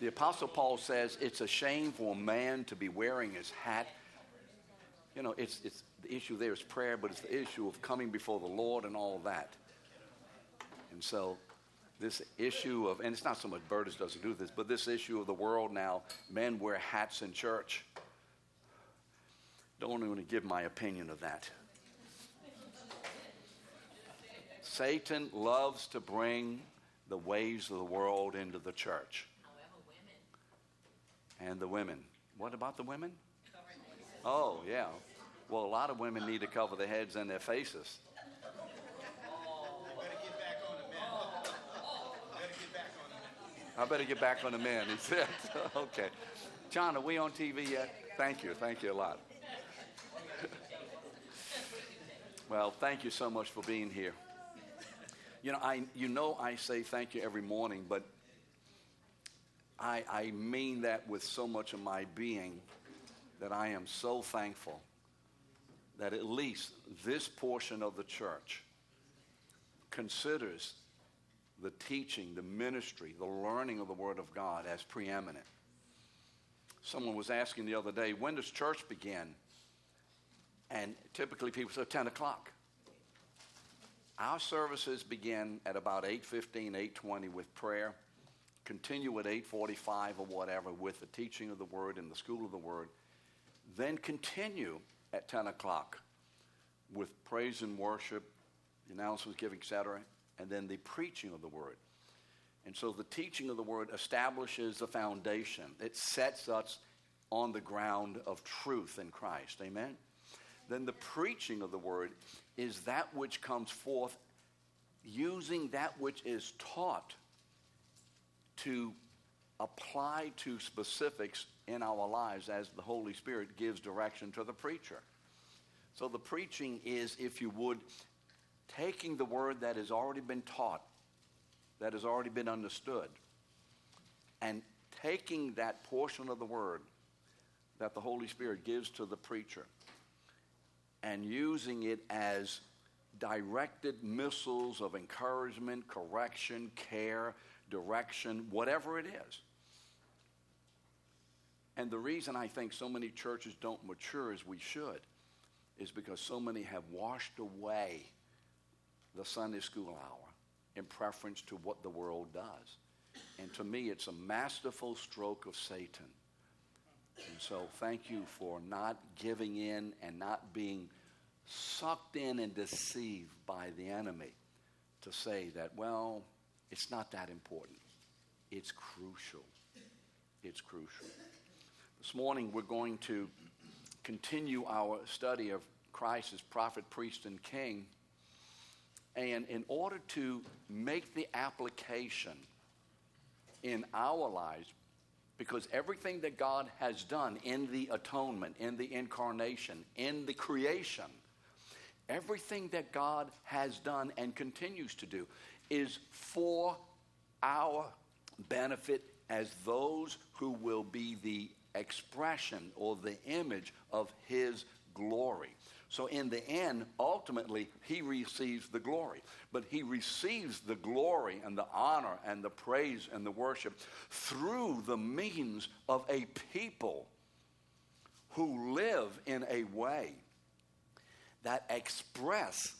The Apostle Paul says it's a shame for a man to be wearing his hat. You know, it's, it's the issue there is prayer, but it's the issue of coming before the Lord and all that. And so, this issue of, and it's not so much Burtis doesn't do this, but this issue of the world now, men wear hats in church. Don't want to give my opinion of that. Satan loves to bring the ways of the world into the church. And the women. What about the women? Oh, yeah. Well, a lot of women need to cover their heads and their faces. I better get back on the men, he said. okay. John, are we on TV yet? Thank you. Thank you a lot. well, thank you so much for being here. You know, I, you know I say thank you every morning, but I, I mean that with so much of my being that I am so thankful that at least this portion of the church considers the teaching, the ministry, the learning of the Word of God as preeminent. Someone was asking the other day, when does church begin? And typically people say 10 o'clock. Our services begin at about 8.15, 8.20 with prayer, continue at 8.45 or whatever with the teaching of the Word and the school of the Word, then continue at 10 o'clock with praise and worship, the announcements, giving, etc., and then the preaching of the word. And so the teaching of the word establishes the foundation. It sets us on the ground of truth in Christ. Amen? Then the preaching of the word is that which comes forth using that which is taught to apply to specifics in our lives as the Holy Spirit gives direction to the preacher. So the preaching is, if you would, taking the word that has already been taught, that has already been understood, and taking that portion of the word that the Holy Spirit gives to the preacher and using it as directed missiles of encouragement, correction, care, direction, whatever it is. And the reason I think so many churches don't mature as we should is because so many have washed away the Sunday school hour in preference to what the world does. And to me, it's a masterful stroke of Satan. And so, thank you for not giving in and not being sucked in and deceived by the enemy to say that, well, it's not that important. It's crucial. It's crucial. This morning, we're going to continue our study of Christ as prophet, priest, and king. And in order to make the application in our lives, because everything that God has done in the atonement, in the incarnation, in the creation, everything that God has done and continues to do is for our benefit as those who will be the expression or the image of His glory. So, in the end, ultimately, he receives the glory. But he receives the glory and the honor and the praise and the worship through the means of a people who live in a way that express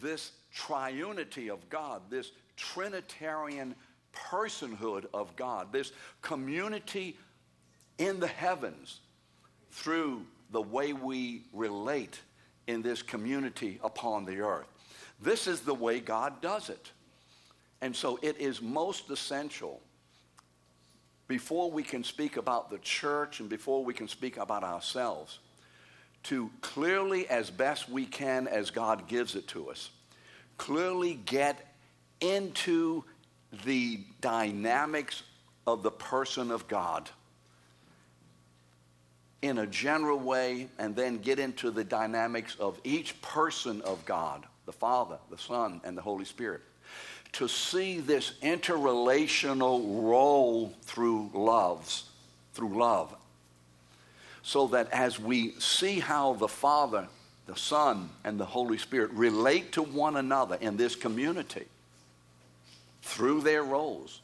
this triunity of God, this Trinitarian personhood of God, this community in the heavens through the way we relate in this community upon the earth. This is the way God does it. And so it is most essential before we can speak about the church and before we can speak about ourselves to clearly, as best we can, as God gives it to us, clearly get into the dynamics of the person of God in a general way and then get into the dynamics of each person of God the Father, the Son, and the Holy Spirit. To see this interrelational role through loves, through love. So that as we see how the Father, the Son, and the Holy Spirit relate to one another in this community through their roles,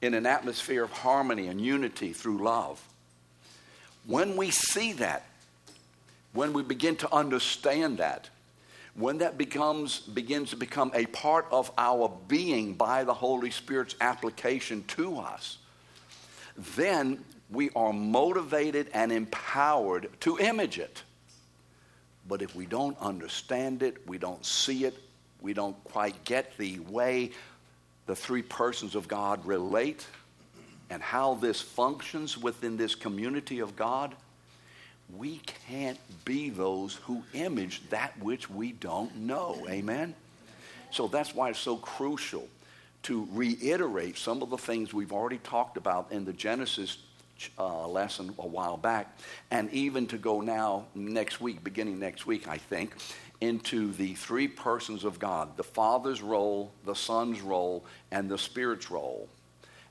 in an atmosphere of harmony and unity through love. When we see that, when we begin to understand that, when that becomes begins to become a part of our being by the Holy Spirit's application to us, then we are motivated and empowered to image it. But if we don't understand it, we don't see it, we don't quite get the way the three persons of God relate and how this functions within this community of God, we can't be those who image that which we don't know. Amen? So that's why it's so crucial to reiterate some of the things we've already talked about in the Genesis uh, lesson a while back, and even to go now next week, beginning next week, I think, into the three persons of God the Father's role, the Son's role, and the Spirit's role.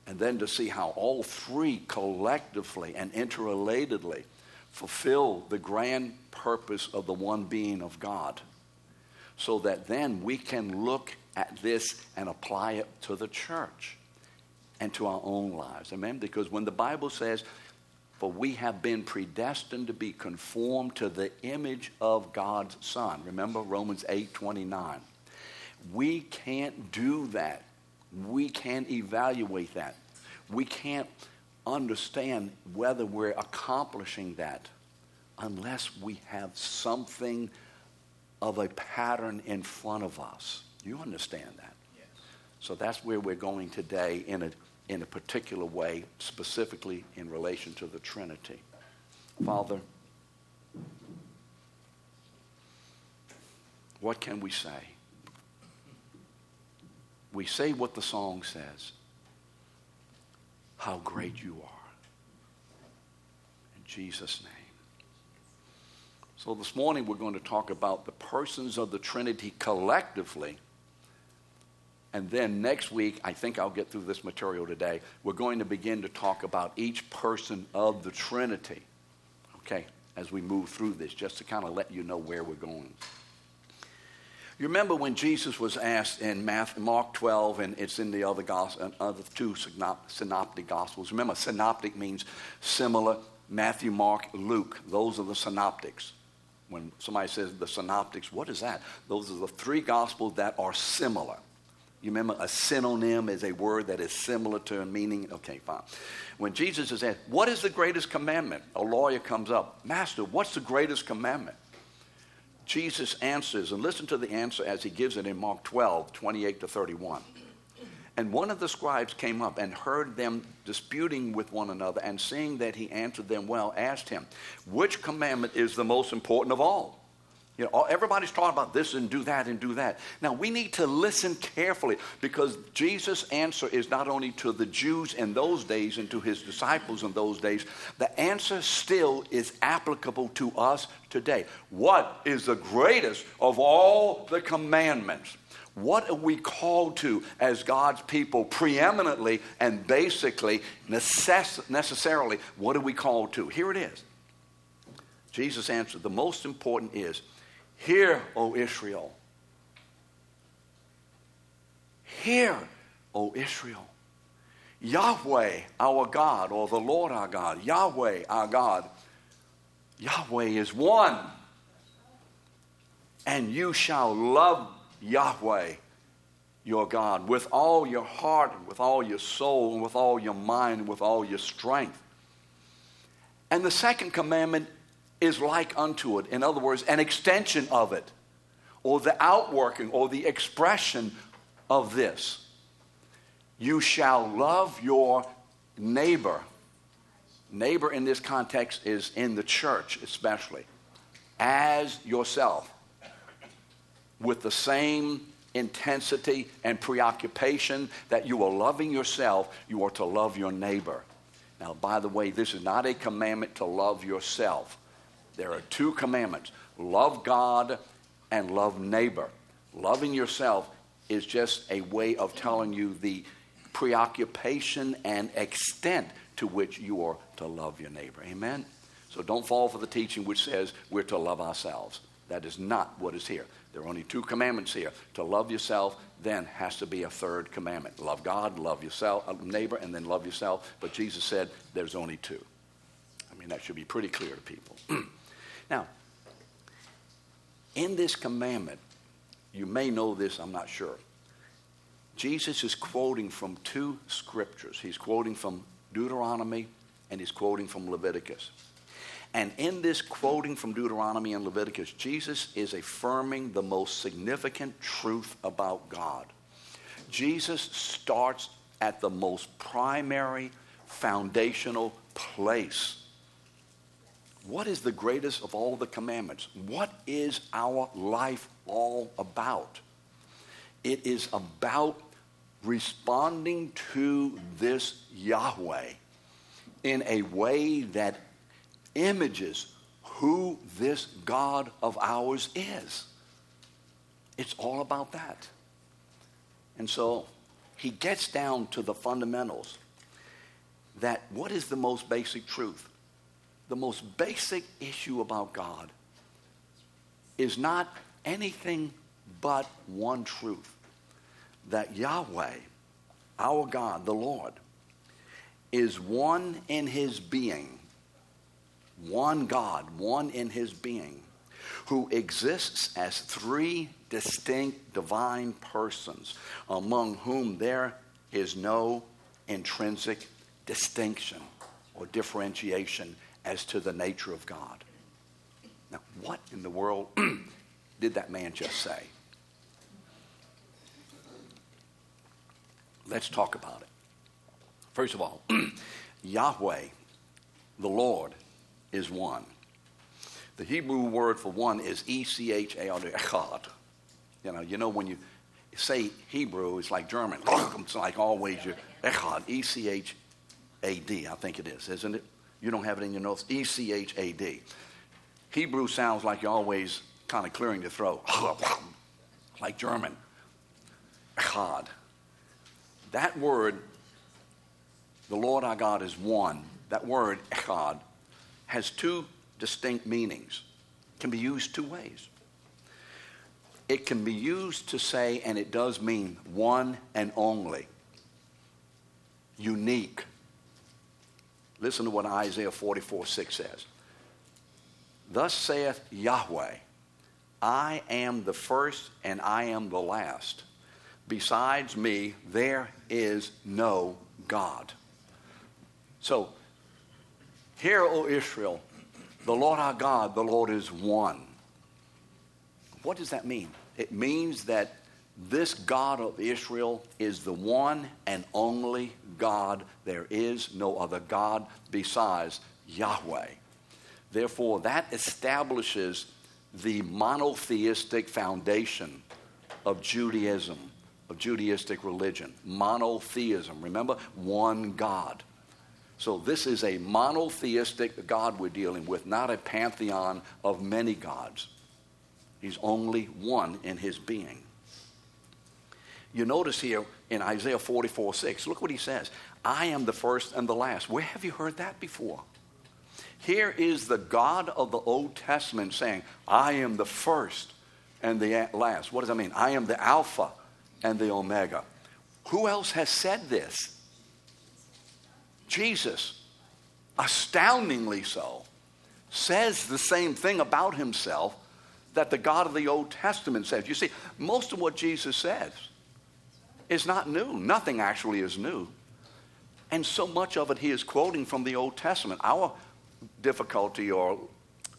And then to see how all three collectively and interrelatedly fulfill the grand purpose of the one being of God. So that then we can look at this and apply it to the church and to our own lives. Amen? Because when the Bible says, for we have been predestined to be conformed to the image of God's Son. Remember Romans 8 29. We can't do that. We can't evaluate that. We can't understand whether we're accomplishing that unless we have something of a pattern in front of us. You understand that? So that's where we're going today in a in a particular way, specifically in relation to the Trinity. Father, what can we say? We say what the song says how great you are. In Jesus' name. So this morning we're going to talk about the persons of the Trinity collectively and then next week, I think I'll get through this material today, we're going to begin to talk about each person of the Trinity, okay, as we move through this, just to kind of let you know where we're going. You remember when Jesus was asked in Mark 12, and it's in the other, gospel, uh, other two synoptic gospels. Remember, synoptic means similar. Matthew, Mark, Luke, those are the synoptics. When somebody says the synoptics, what is that? Those are the three gospels that are similar. You remember a synonym is a word that is similar to a meaning? Okay, fine. When Jesus is asked, What is the greatest commandment? A lawyer comes up, Master, what's the greatest commandment? Jesus answers, and listen to the answer as he gives it in Mark 12, 28 to 31. And one of the scribes came up and heard them disputing with one another, and seeing that he answered them well, asked him, Which commandment is the most important of all? You know, everybody's talking about this and do that and do that. Now, we need to listen carefully because Jesus' answer is not only to the Jews in those days and to his disciples in those days, the answer still is applicable to us today. What is the greatest of all the commandments? What are we called to as God's people preeminently and basically, necess- necessarily, what are we called to? Here it is. Jesus answered, the most important is Hear, O Israel. Hear, O Israel. Yahweh, our God, or the Lord our God, Yahweh, our God, Yahweh is one. And you shall love Yahweh, your God, with all your heart, and with all your soul, and with all your mind, and with all your strength. And the second commandment is like unto it. In other words, an extension of it, or the outworking, or the expression of this. You shall love your neighbor. Neighbor in this context is in the church, especially, as yourself, with the same intensity and preoccupation that you are loving yourself, you are to love your neighbor. Now, by the way, this is not a commandment to love yourself. There are two commandments love God and love neighbor. Loving yourself is just a way of telling you the preoccupation and extent to which you are to love your neighbor. Amen? So don't fall for the teaching which says we're to love ourselves. That is not what is here. There are only two commandments here. To love yourself, then has to be a third commandment. Love God, love yourself, uh, neighbor, and then love yourself. But Jesus said there's only two. I mean, that should be pretty clear to people. now, in this commandment, you may know this, I'm not sure. Jesus is quoting from two scriptures. He's quoting from Deuteronomy and he's quoting from Leviticus. And in this quoting from Deuteronomy and Leviticus, Jesus is affirming the most significant truth about God. Jesus starts at the most primary, foundational place. What is the greatest of all the commandments? What is our life all about? It is about responding to this Yahweh in a way that images who this God of ours is. It's all about that. And so he gets down to the fundamentals that what is the most basic truth? The most basic issue about God is not anything but one truth that Yahweh, our God, the Lord, is one in his being one God, one in his being, who exists as three distinct divine persons, among whom there is no intrinsic distinction or differentiation as to the nature of God. Now, what in the world did that man just say? Let's talk about it. First of all, Yahweh, the Lord, is one. The Hebrew word for one is E C H A R D, echad. You know, you know when you say Hebrew, it's like German. It's like always your echad, E C H A D, I think it is, isn't it? You don't have it in your notes. E C H A D. Hebrew sounds like you're always kind of clearing your throat, like German. Echad. That word, the Lord our God is one. That word, echad, has two distinct meanings, can be used two ways. It can be used to say, and it does mean one and only, unique. Listen to what Isaiah 44 6 says. Thus saith Yahweh, I am the first and I am the last. Besides me, there is no God. So Hear, O Israel, the Lord our God, the Lord is one. What does that mean? It means that this God of Israel is the one and only God. There is no other God besides Yahweh. Therefore, that establishes the monotheistic foundation of Judaism, of Judaistic religion. Monotheism. Remember, one God. So this is a monotheistic God we're dealing with, not a pantheon of many gods. He's only one in his being. You notice here in Isaiah 44 6, look what he says I am the first and the last. Where have you heard that before? Here is the God of the Old Testament saying, I am the first and the last. What does that mean? I am the Alpha and the Omega. Who else has said this? Jesus, astoundingly so, says the same thing about himself that the God of the Old Testament says. You see, most of what Jesus says is not new. Nothing actually is new. And so much of it he is quoting from the Old Testament. Our difficulty or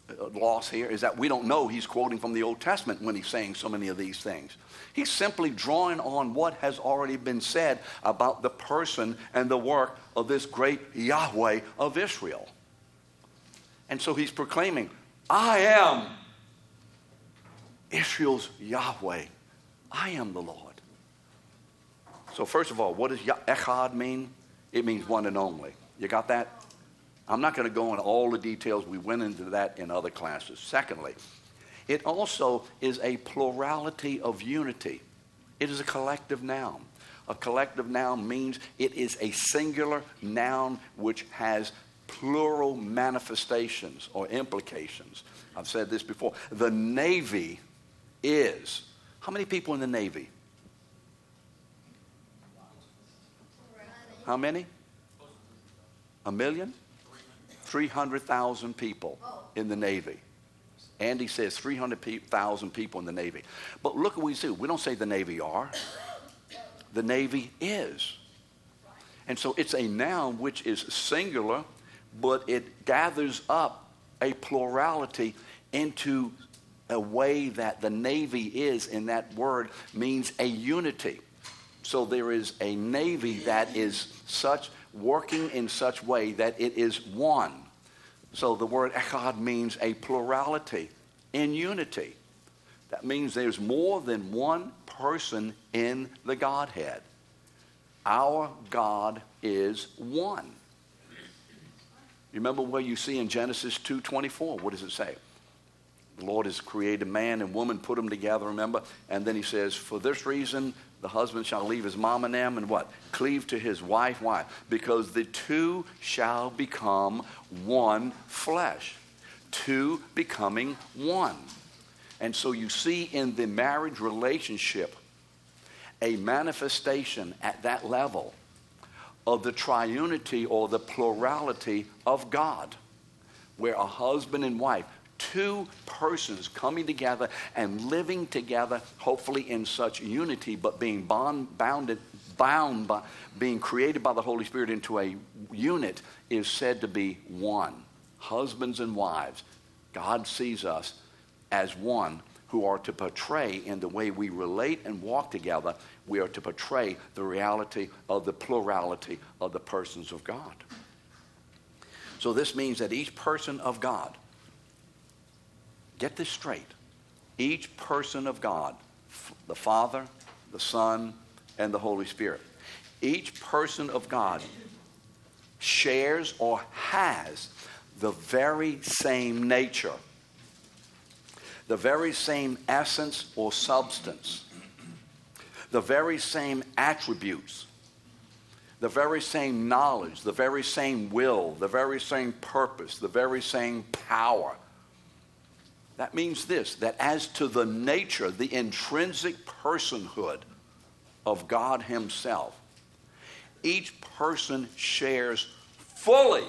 uh, loss here is that we don't know he's quoting from the Old Testament when he's saying so many of these things. He's simply drawing on what has already been said about the person and the work of this great Yahweh of Israel. And so he's proclaiming, I am Israel's Yahweh. I am the Lord. So, first of all, what does Echad mean? It means one and only. You got that? I'm not going to go into all the details. We went into that in other classes. Secondly, it also is a plurality of unity. It is a collective noun. A collective noun means it is a singular noun which has plural manifestations or implications. I've said this before. The Navy is. How many people in the Navy? How many? A million? 300,000 people in the Navy. Andy says 300,000 people in the Navy. But look what we do. We don't say the Navy are. The Navy is. And so it's a noun which is singular, but it gathers up a plurality into a way that the Navy is in that word means a unity. So there is a Navy that is such, working in such way that it is one. So the word echad means a plurality in unity. That means there's more than one person in the Godhead. Our God is one. You remember where you see in Genesis 2:24? What does it say? The Lord has created man and woman, put them together, remember? And then he says, For this reason, the husband shall leave his mom and them and what? Cleave to his wife. Why? Because the two shall become one flesh. Two becoming one. And so you see in the marriage relationship a manifestation at that level of the triunity or the plurality of God, where a husband and wife, two persons coming together and living together, hopefully in such unity, but being bond, bounded, bound by being created by the Holy Spirit into a unit, is said to be one. Husbands and wives, God sees us as one who are to portray in the way we relate and walk together, we are to portray the reality of the plurality of the persons of God. So this means that each person of God, get this straight, each person of God, the Father, the Son, and the Holy Spirit, each person of God shares or has the very same nature the very same essence or substance, the very same attributes, the very same knowledge, the very same will, the very same purpose, the very same power. That means this that as to the nature, the intrinsic personhood of God Himself, each person shares fully,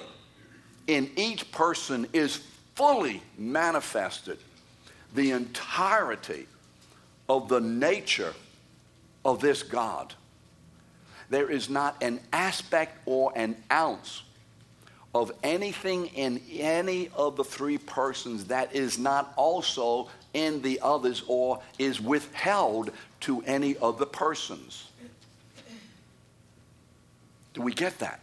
in each person is fully manifested the entirety of the nature of this God. There is not an aspect or an ounce of anything in any of the three persons that is not also in the others or is withheld to any of the persons. Do we get that?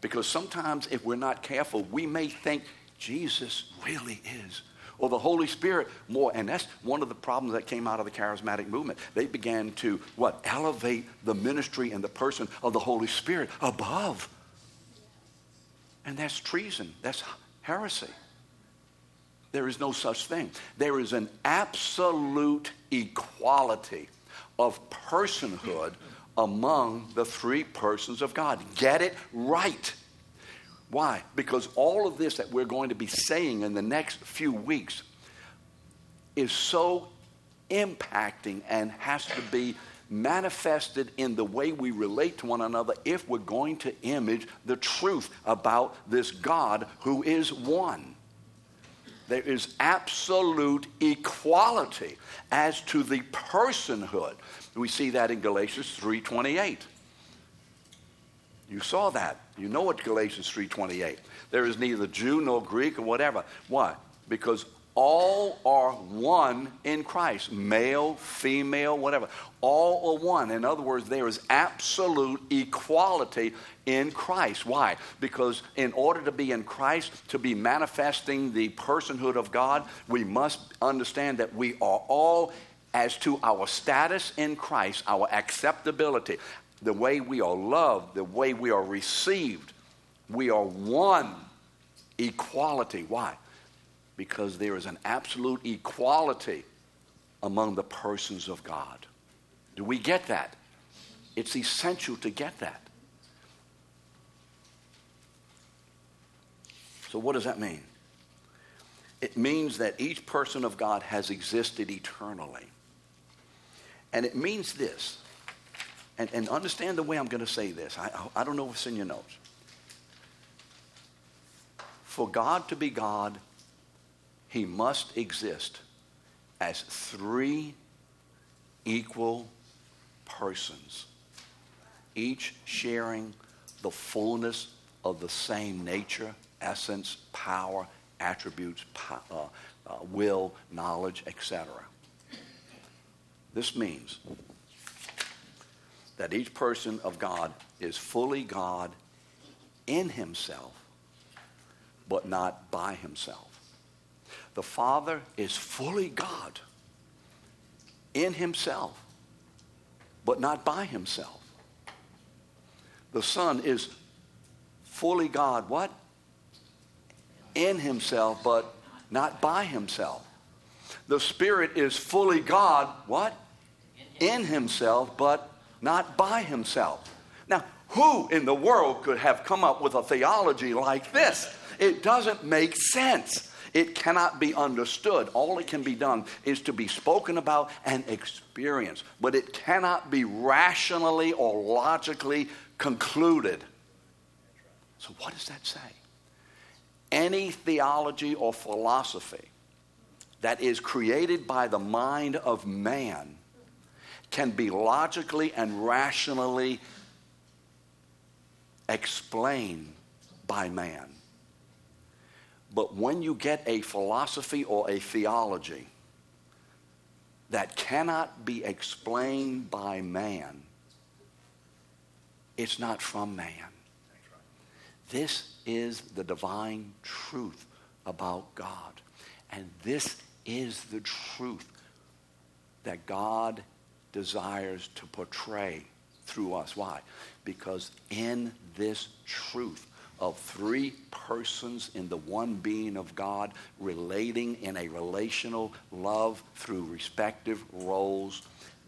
Because sometimes, if we're not careful, we may think Jesus really is or the Holy Spirit more. And that's one of the problems that came out of the charismatic movement. They began to, what, elevate the ministry and the person of the Holy Spirit above. And that's treason. That's heresy. There is no such thing. There is an absolute equality of personhood among the three persons of God. Get it right. Why? Because all of this that we're going to be saying in the next few weeks is so impacting and has to be manifested in the way we relate to one another if we're going to image the truth about this God who is one. There is absolute equality as to the personhood. We see that in Galatians 3:28. You saw that. You know what Galatians 3:28. There is neither Jew nor Greek or whatever. Why? Because all are one in Christ, male, female, whatever. All are one. In other words, there is absolute equality in Christ. Why? Because in order to be in Christ, to be manifesting the personhood of God, we must understand that we are all as to our status in Christ, our acceptability, the way we are loved, the way we are received. We are one equality. Why? Because there is an absolute equality among the persons of God. Do we get that? It's essential to get that. So, what does that mean? It means that each person of God has existed eternally. And it means this, and, and understand the way I'm going to say this. I, I don't know if it's in your notes. For God to be God, he must exist as three equal persons, each sharing the fullness of the same nature, essence, power, attributes, uh, uh, will, knowledge, etc. This means that each person of God is fully God in himself, but not by himself. The Father is fully God in himself, but not by himself. The Son is fully God, what? In himself, but not by himself. The Spirit is fully God, what? In himself, but not by himself. Now, who in the world could have come up with a theology like this? It doesn't make sense. It cannot be understood. All it can be done is to be spoken about and experienced, but it cannot be rationally or logically concluded. So, what does that say? Any theology or philosophy that is created by the mind of man can be logically and rationally explained by man. But when you get a philosophy or a theology that cannot be explained by man, it's not from man. This is the divine truth about God. And this is the truth that God desires to portray through us. Why? Because in this truth, of three persons in the one being of God relating in a relational love through respective roles.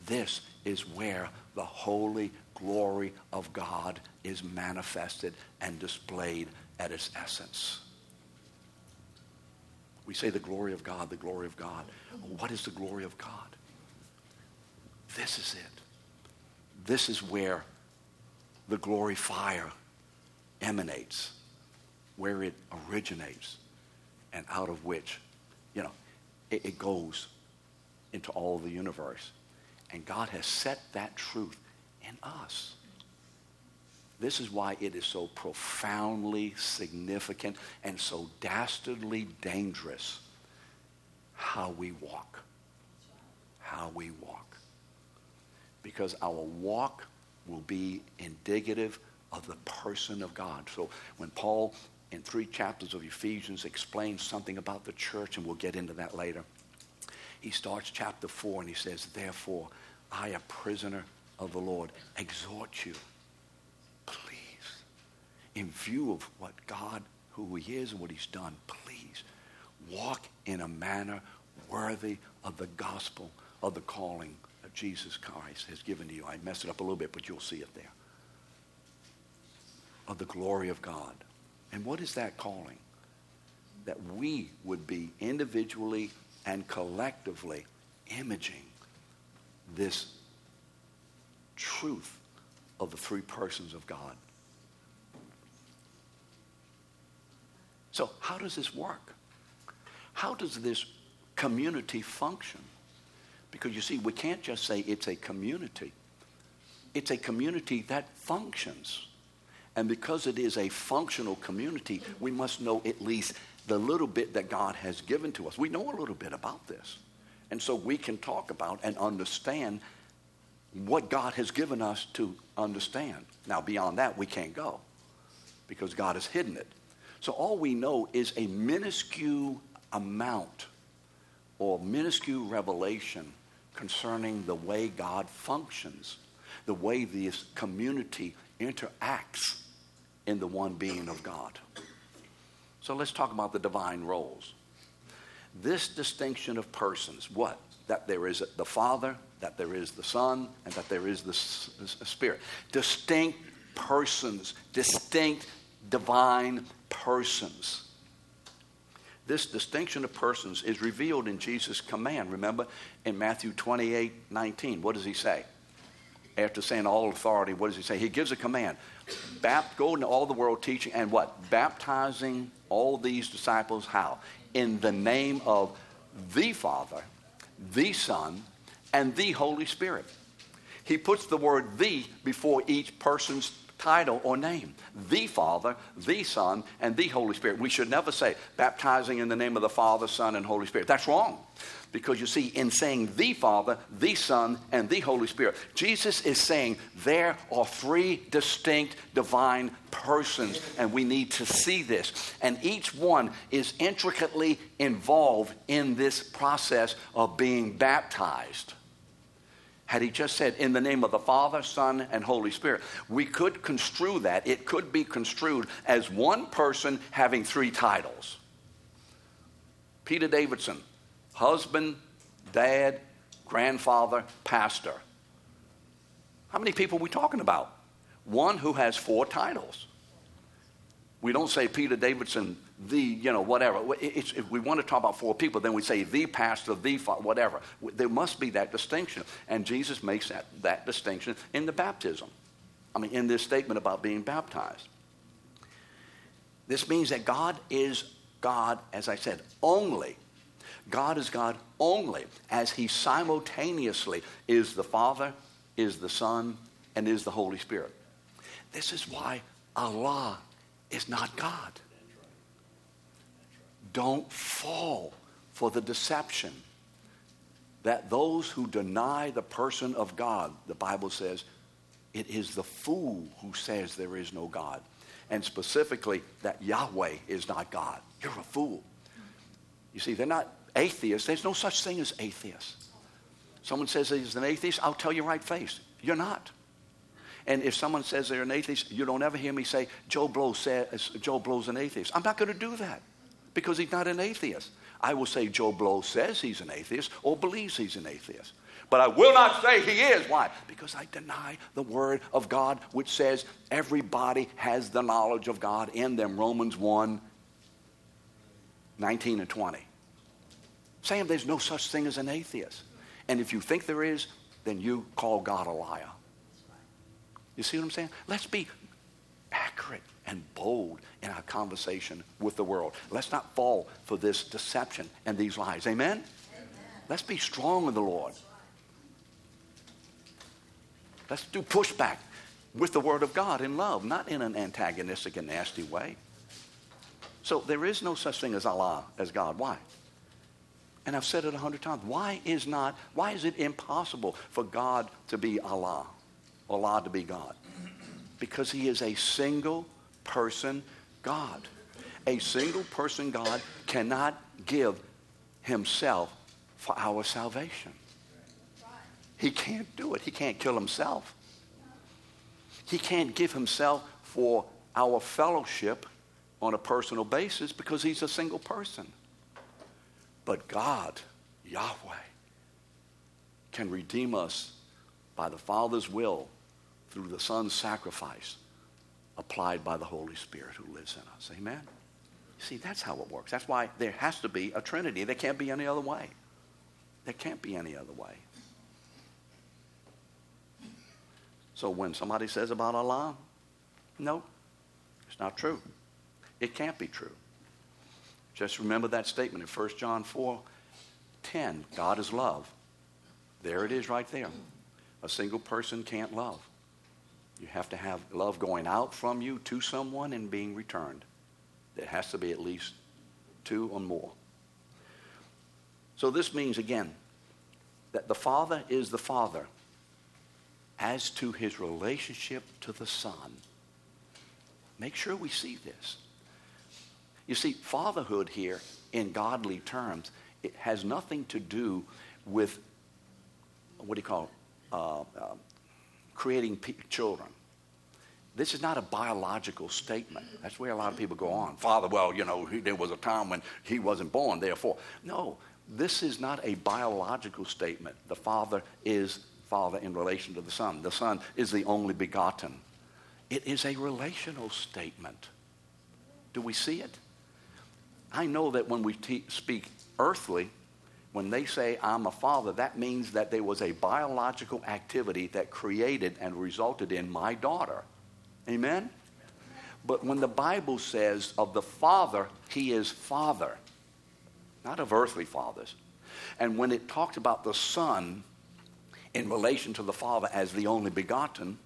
This is where the holy glory of God is manifested and displayed at its essence. We say the glory of God, the glory of God. What is the glory of God? This is it. This is where the glory fire emanates, where it originates, and out of which, you know, it, it goes into all the universe. And God has set that truth in us. This is why it is so profoundly significant and so dastardly dangerous how we walk. How we walk. Because our walk will be indicative of the person of God. So when Paul, in three chapters of Ephesians, explains something about the church, and we'll get into that later, he starts chapter 4 and he says, Therefore, I, a prisoner of the Lord, exhort you, please, in view of what God, who he is and what he's done, please walk in a manner worthy of the gospel of the calling that Jesus Christ has given to you. I messed it up a little bit, but you'll see it there of the glory of God. And what is that calling? That we would be individually and collectively imaging this truth of the three persons of God. So, how does this work? How does this community function? Because you see, we can't just say it's a community, it's a community that functions. And because it is a functional community, we must know at least the little bit that God has given to us. We know a little bit about this. And so we can talk about and understand what God has given us to understand. Now, beyond that, we can't go because God has hidden it. So all we know is a minuscule amount or minuscule revelation concerning the way God functions, the way this community interacts in the one being of God. So let's talk about the divine roles. This distinction of persons, what? That there is the Father, that there is the Son, and that there is the Spirit. Distinct persons, distinct divine persons. This distinction of persons is revealed in Jesus' command. Remember in Matthew 28 19, what does he say? After saying all authority, what does he say? He gives a command. Bap- go into all the world teaching and what? Baptizing all these disciples. How? In the name of the Father, the Son, and the Holy Spirit. He puts the word the before each person's title or name. The Father, the Son, and the Holy Spirit. We should never say baptizing in the name of the Father, Son, and Holy Spirit. That's wrong. Because you see, in saying the Father, the Son, and the Holy Spirit, Jesus is saying there are three distinct divine persons, and we need to see this. And each one is intricately involved in this process of being baptized had he just said, in the name of the Father, Son, and Holy Spirit, we could construe that. It could be construed as one person having three titles Peter Davidson, husband, dad, grandfather, pastor. How many people are we talking about? One who has four titles. We don't say Peter Davidson, the, you know, whatever. It's, if we want to talk about four people, then we say the pastor, the father, whatever. There must be that distinction. And Jesus makes that, that distinction in the baptism. I mean, in this statement about being baptized. This means that God is God, as I said, only. God is God only as he simultaneously is the Father, is the Son, and is the Holy Spirit. This is why Allah is not God. Don't fall for the deception that those who deny the person of God, the Bible says, it is the fool who says there is no God. And specifically, that Yahweh is not God. You're a fool. You see, they're not atheists. There's no such thing as atheists. Someone says he's an atheist, I'll tell you right face. You're not. And if someone says they're an atheist, you don't ever hear me say, Joe Blow says, Joe Blow's an atheist. I'm not going to do that because he's not an atheist. I will say Joe Blow says he's an atheist or believes he's an atheist. But I will not say he is. Why? Because I deny the word of God, which says everybody has the knowledge of God in them. Romans 1 19 and 20. Saying there's no such thing as an atheist. And if you think there is, then you call God a liar. You see what I'm saying? Let's be accurate and bold in our conversation with the world. Let's not fall for this deception and these lies. Amen? Amen. Let's be strong in the Lord. Let's do pushback with the Word of God in love, not in an antagonistic and nasty way. So there is no such thing as Allah, as God. Why? And I've said it a hundred times. Why is not, why is it impossible for God to be Allah? Allah to be God? Because he is a single person God. A single person God cannot give himself for our salvation. He can't do it. He can't kill himself. He can't give himself for our fellowship on a personal basis because he's a single person. But God, Yahweh, can redeem us by the Father's will through the Son's sacrifice applied by the Holy Spirit who lives in us. Amen? See, that's how it works. That's why there has to be a Trinity. There can't be any other way. There can't be any other way. So when somebody says about Allah, no, it's not true. It can't be true. Just remember that statement in 1 John 4 10. God is love. There it is right there. A single person can't love. You have to have love going out from you to someone and being returned. There has to be at least two or more. So this means, again, that the Father is the Father as to his relationship to the Son. Make sure we see this. You see, fatherhood here, in godly terms, it has nothing to do with, what do you call uh, uh, creating p- children. This is not a biological statement. That's where a lot of people go on. Father, well, you know, he, there was a time when he wasn't born, therefore. No, this is not a biological statement. The Father is Father in relation to the Son. The Son is the only begotten. It is a relational statement. Do we see it? I know that when we te- speak earthly, when they say I'm a father, that means that there was a biological activity that created and resulted in my daughter. Amen? But when the Bible says of the father, he is father, not of earthly fathers. And when it talks about the son in relation to the father as the only begotten,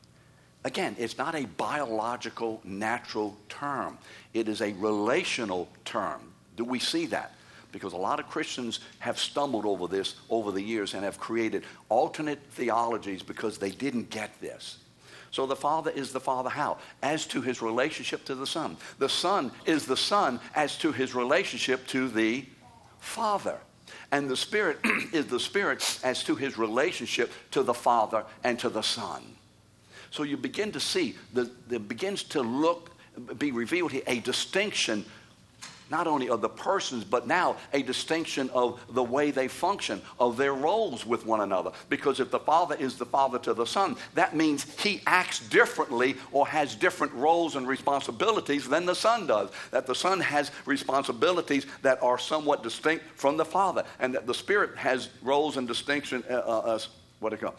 again, it's not a biological, natural term. It is a relational term. Do we see that? Because a lot of Christians have stumbled over this over the years and have created alternate theologies because they didn't get this. So the Father is the Father how? As to his relationship to the Son. The Son is the Son as to his relationship to the Father. And the Spirit is the Spirit as to his relationship to the Father and to the Son. So you begin to see, the, there begins to look, be revealed here, a distinction not only of the persons, but now a distinction of the way they function, of their roles with one another. Because if the Father is the Father to the Son, that means he acts differently or has different roles and responsibilities than the Son does. That the Son has responsibilities that are somewhat distinct from the Father, and that the Spirit has roles and distinction, uh, uh, what do you call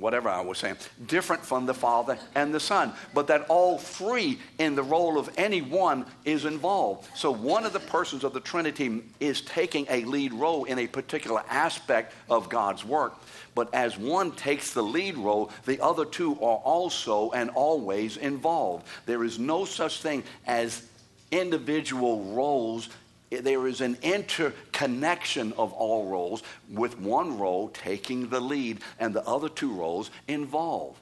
whatever I was saying, different from the Father and the Son, but that all three in the role of any one is involved. So one of the persons of the Trinity is taking a lead role in a particular aspect of God's work. But as one takes the lead role, the other two are also and always involved. There is no such thing as individual roles there is an interconnection of all roles, with one role taking the lead and the other two roles involved.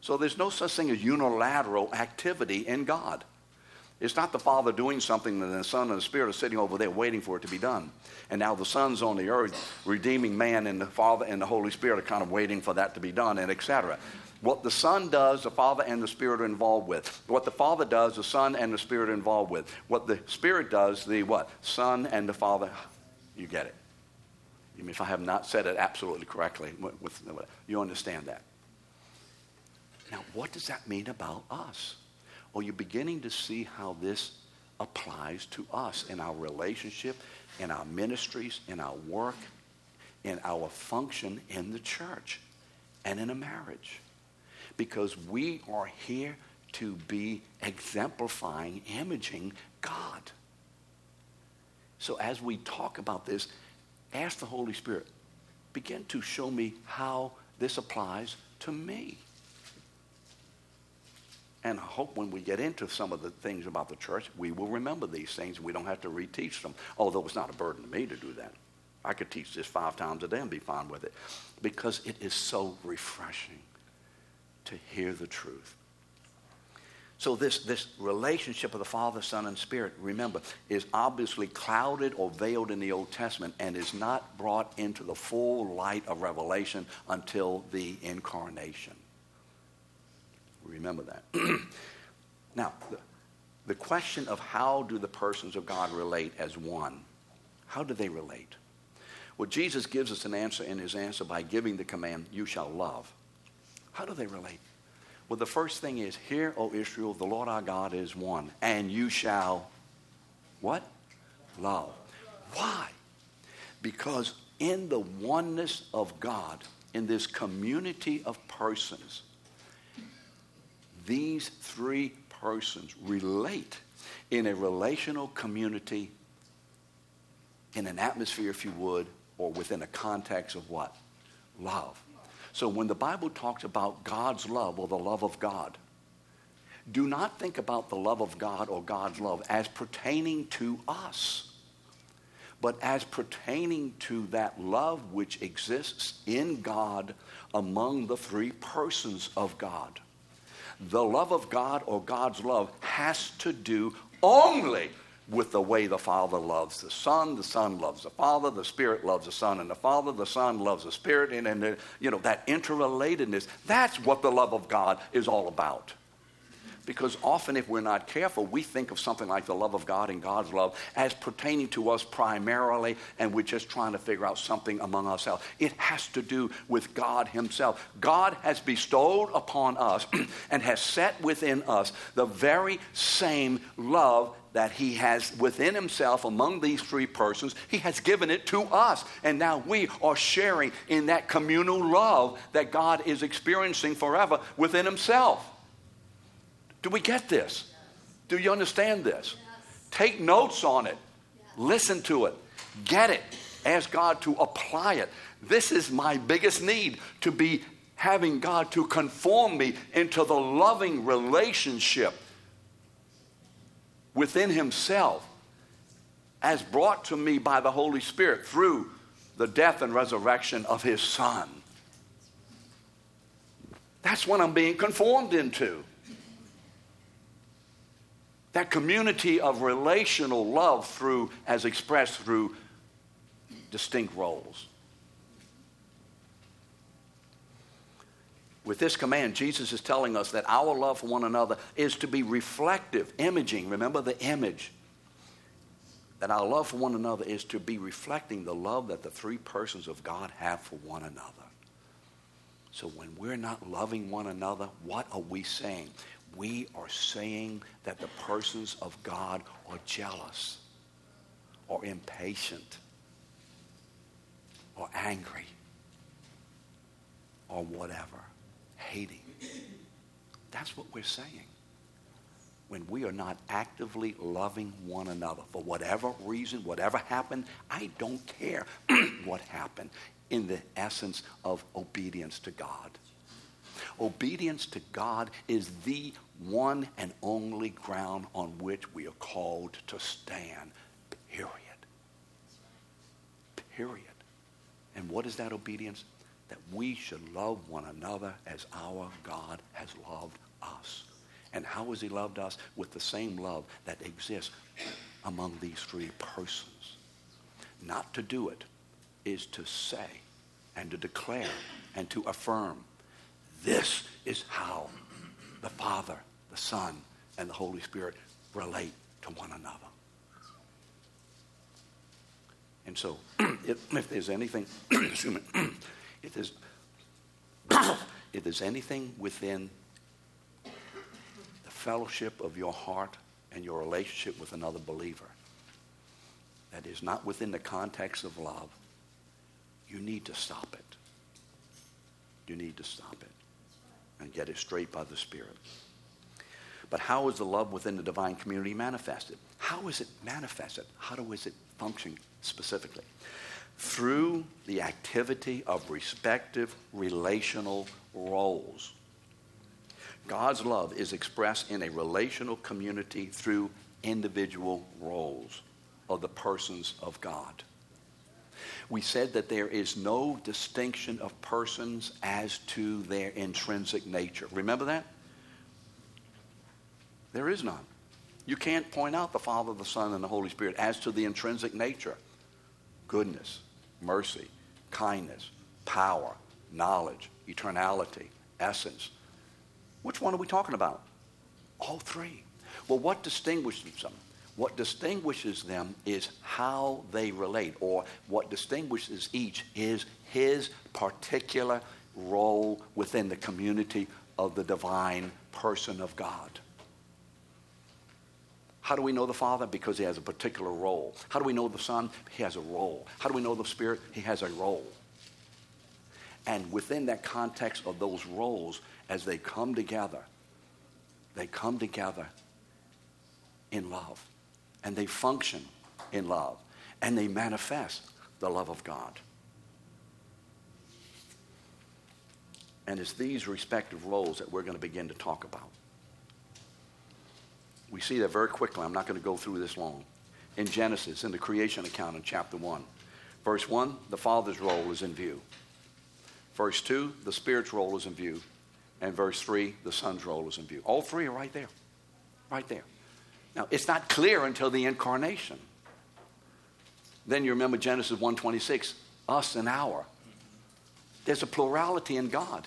So there's no such thing as unilateral activity in God. It's not the Father doing something and the Son and the Spirit are sitting over there waiting for it to be done. And now the Son's on the earth redeeming man, and the Father and the Holy Spirit are kind of waiting for that to be done, and etc. What the Son does, the Father and the Spirit are involved with. What the Father does, the Son and the Spirit are involved with. What the Spirit does, the what? Son and the Father. You get it. If I have not said it absolutely correctly, you understand that. Now, what does that mean about us? Well, you're beginning to see how this applies to us in our relationship, in our ministries, in our work, in our function in the church, and in a marriage because we are here to be exemplifying, imaging God. So as we talk about this, ask the Holy Spirit, begin to show me how this applies to me. And I hope when we get into some of the things about the church, we will remember these things. We don't have to reteach them, although it's not a burden to me to do that. I could teach this five times a day and be fine with it because it is so refreshing to hear the truth. So this, this relationship of the Father, Son, and Spirit, remember, is obviously clouded or veiled in the Old Testament and is not brought into the full light of revelation until the incarnation. Remember that. now, the, the question of how do the persons of God relate as one? How do they relate? Well, Jesus gives us an answer in his answer by giving the command, you shall love. How do they relate? Well, the first thing is, Hear, O Israel, the Lord our God is one, and you shall what? Love. Why? Because in the oneness of God, in this community of persons, these three persons relate in a relational community, in an atmosphere, if you would, or within a context of what? Love. So when the Bible talks about God's love or the love of God, do not think about the love of God or God's love as pertaining to us, but as pertaining to that love which exists in God among the three persons of God. The love of God or God's love has to do only with the way the Father loves the Son, the Son loves the Father, the Spirit loves the Son and the Father, the Son loves the Spirit, and, and you know, that interrelatedness, that's what the love of God is all about. Because often, if we're not careful, we think of something like the love of God and God's love as pertaining to us primarily, and we're just trying to figure out something among ourselves. It has to do with God Himself. God has bestowed upon us and has set within us the very same love that he has within himself among these three persons, he has given it to us. And now we are sharing in that communal love that God is experiencing forever within himself. Do we get this? Do you understand this? Take notes on it. Listen to it. Get it. Ask God to apply it. This is my biggest need to be having God to conform me into the loving relationship within himself as brought to me by the Holy Spirit through the death and resurrection of his Son. That's what I'm being conformed into. That community of relational love through, as expressed through distinct roles. With this command, Jesus is telling us that our love for one another is to be reflective, imaging. Remember the image. That our love for one another is to be reflecting the love that the three persons of God have for one another. So when we're not loving one another, what are we saying? We are saying that the persons of God are jealous or impatient or angry or whatever hating. That's what we're saying. When we are not actively loving one another for whatever reason, whatever happened, I don't care what happened in the essence of obedience to God. Obedience to God is the one and only ground on which we are called to stand. Period. Period. And what is that obedience? That we should love one another as our God has loved us. And how has he loved us? With the same love that exists among these three persons. Not to do it is to say and to declare and to affirm this is how the Father, the Son, and the Holy Spirit relate to one another. And so, if, if there's anything, excuse me, if there's, if there's anything within the fellowship of your heart and your relationship with another believer that is not within the context of love, you need to stop it. You need to stop it and get it straight by the Spirit. But how is the love within the divine community manifested? How is it manifested? How does it function specifically? Through the activity of respective relational roles. God's love is expressed in a relational community through individual roles of the persons of God. We said that there is no distinction of persons as to their intrinsic nature. Remember that? There is none. You can't point out the Father, the Son, and the Holy Spirit as to the intrinsic nature goodness, mercy, kindness, power, knowledge, eternality, essence. Which one are we talking about? All three. Well, what distinguishes them? What distinguishes them is how they relate, or what distinguishes each is his particular role within the community of the divine person of God. How do we know the Father? Because he has a particular role. How do we know the Son? He has a role. How do we know the Spirit? He has a role. And within that context of those roles, as they come together, they come together in love. And they function in love. And they manifest the love of God. And it's these respective roles that we're going to begin to talk about. We see that very quickly. I'm not going to go through this long. In Genesis, in the creation account in chapter 1, verse 1, the Father's role is in view. Verse 2, the Spirit's role is in view. And verse 3, the Son's role is in view. All three are right there. Right there. Now, it's not clear until the incarnation. Then you remember Genesis 1:26, us and our. There's a plurality in God.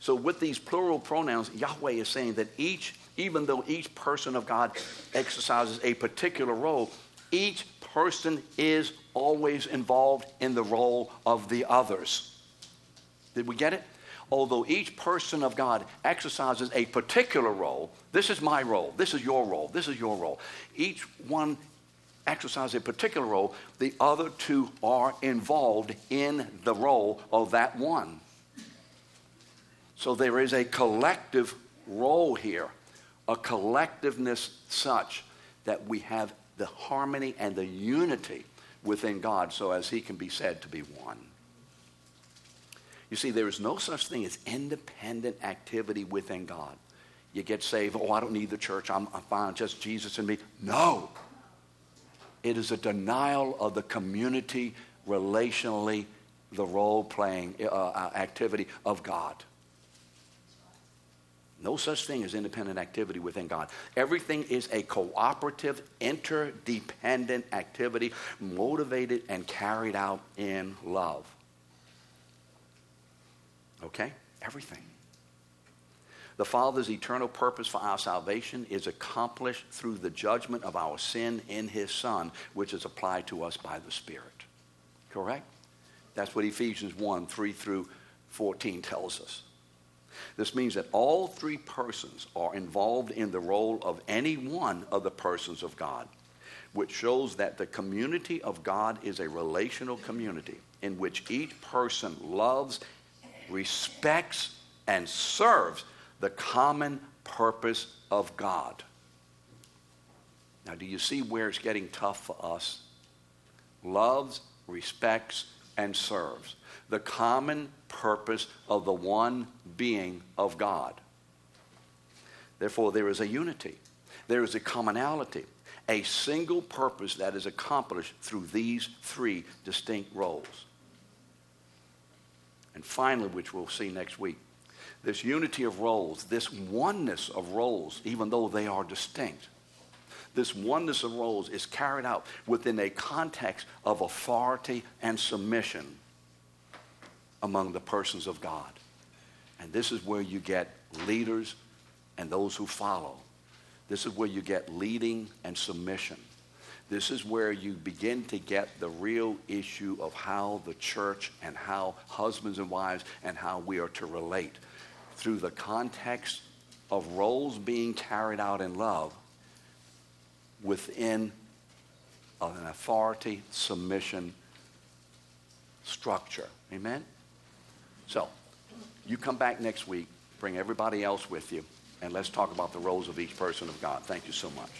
So, with these plural pronouns, Yahweh is saying that each, even though each person of God exercises a particular role, each person is always involved in the role of the others. Did we get it? Although each person of God exercises a particular role, this is my role, this is your role, this is your role. Each one exercises a particular role, the other two are involved in the role of that one. So there is a collective role here, a collectiveness such that we have the harmony and the unity within God so as he can be said to be one. You see, there is no such thing as independent activity within God. You get saved, oh, I don't need the church, I'm, I'm fine, just Jesus and me. No. It is a denial of the community, relationally, the role playing uh, uh, activity of God. No such thing as independent activity within God. Everything is a cooperative, interdependent activity, motivated and carried out in love. Okay? Everything. The Father's eternal purpose for our salvation is accomplished through the judgment of our sin in His Son, which is applied to us by the Spirit. Correct? That's what Ephesians 1 3 through 14 tells us. This means that all three persons are involved in the role of any one of the persons of God, which shows that the community of God is a relational community in which each person loves, respects, and serves the common purpose of God. Now, do you see where it's getting tough for us? Loves, respects, and serves the common purpose of the one being of God. Therefore, there is a unity, there is a commonality, a single purpose that is accomplished through these three distinct roles. And finally, which we'll see next week, this unity of roles, this oneness of roles, even though they are distinct, this oneness of roles is carried out within a context of authority and submission among the persons of God. And this is where you get leaders and those who follow. This is where you get leading and submission. This is where you begin to get the real issue of how the church and how husbands and wives and how we are to relate through the context of roles being carried out in love within an authority submission structure. Amen? So, you come back next week, bring everybody else with you, and let's talk about the roles of each person of God. Thank you so much.